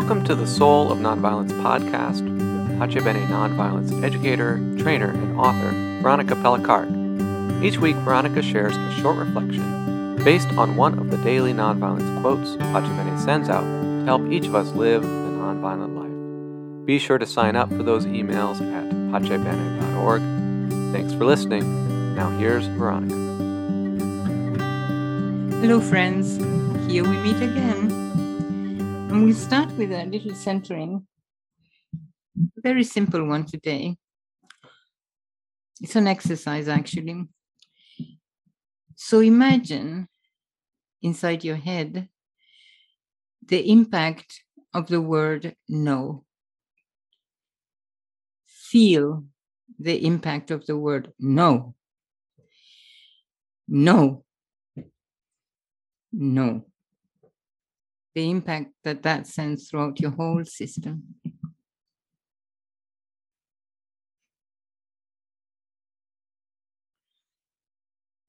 Welcome to the Soul of Nonviolence podcast with Pace Bene nonviolence educator, trainer, and author Veronica Pelicaric. Each week, Veronica shares a short reflection based on one of the daily nonviolence quotes Pace Bene sends out to help each of us live a nonviolent life. Be sure to sign up for those emails at pacebene.org. Thanks for listening. Now here's Veronica. Hello, friends. Here we meet again. And we'll start with a little centering. A very simple one today. It's an exercise, actually. So imagine inside your head the impact of the word no. Feel the impact of the word no. No. No the impact that that sends throughout your whole system.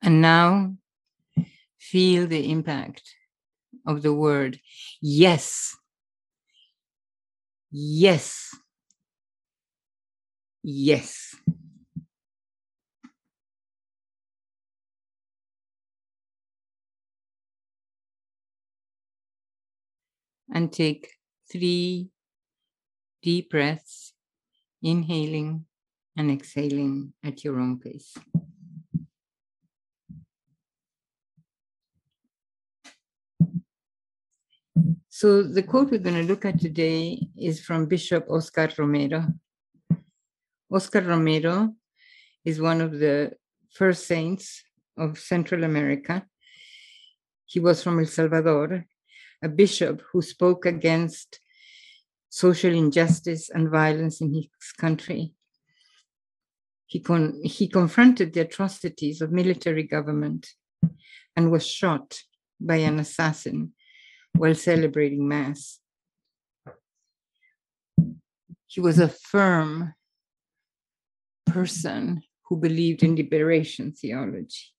And now feel the impact of the word yes. Yes. Yes. And take three deep breaths, inhaling and exhaling at your own pace. So, the quote we're going to look at today is from Bishop Oscar Romero. Oscar Romero is one of the first saints of Central America. He was from El Salvador a bishop who spoke against social injustice and violence in his country. He, con- he confronted the atrocities of military government and was shot by an assassin while celebrating Mass. He was a firm person who believed in liberation theology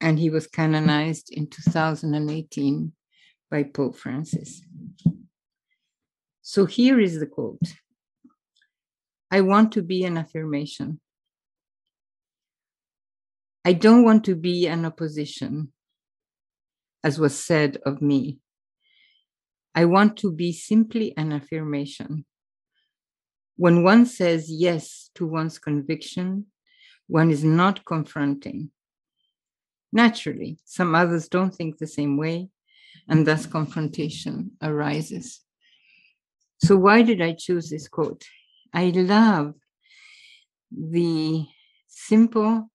and he was canonized in 2018 by Pope Francis. So here is the quote I want to be an affirmation. I don't want to be an opposition, as was said of me. I want to be simply an affirmation. When one says yes to one's conviction, one is not confronting, Naturally, some others don't think the same way, and thus confrontation arises. So, why did I choose this quote? I love the simple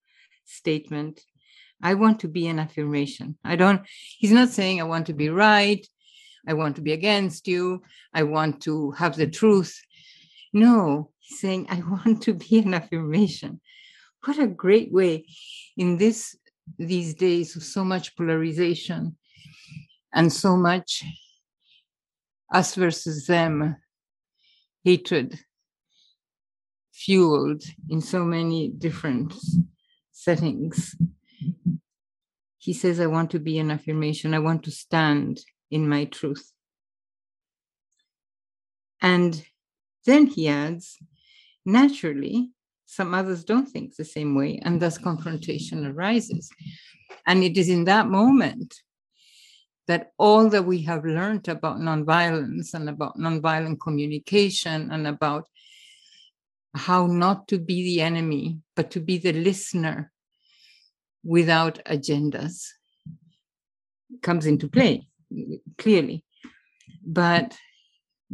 statement I want to be an affirmation. I don't, he's not saying I want to be right, I want to be against you, I want to have the truth. No, he's saying I want to be an affirmation. What a great way in this these days of so much polarization and so much us versus them hatred fueled in so many different settings. He says, I want to be an affirmation, I want to stand in my truth. And then he adds, naturally, some others don't think the same way, and thus mm-hmm. confrontation arises. And it is in that moment that all that we have learned about nonviolence and about nonviolent communication and about how not to be the enemy, but to be the listener without agendas comes into play clearly. But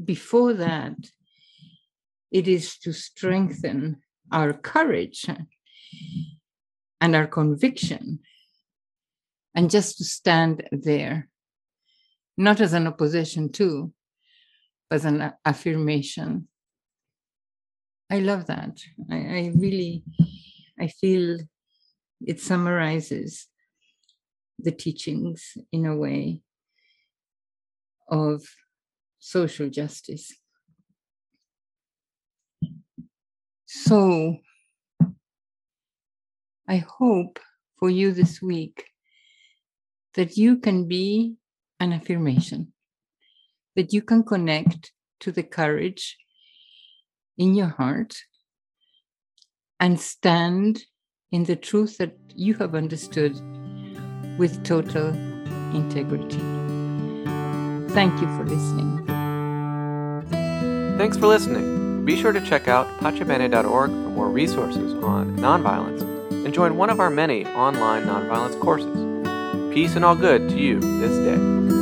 before that, it is to strengthen our courage and our conviction, and just to stand there, not as an opposition to, but as an affirmation. I love that. I, I really, I feel it summarizes the teachings in a way of social justice. So I hope for you this week that you can be an affirmation, that you can connect to the courage in your heart and stand in the truth that you have understood with total integrity. Thank you for listening. Thanks for listening. Be sure to check out pacebene.org for more resources on nonviolence and join one of our many online nonviolence courses. Peace and all good to you this day.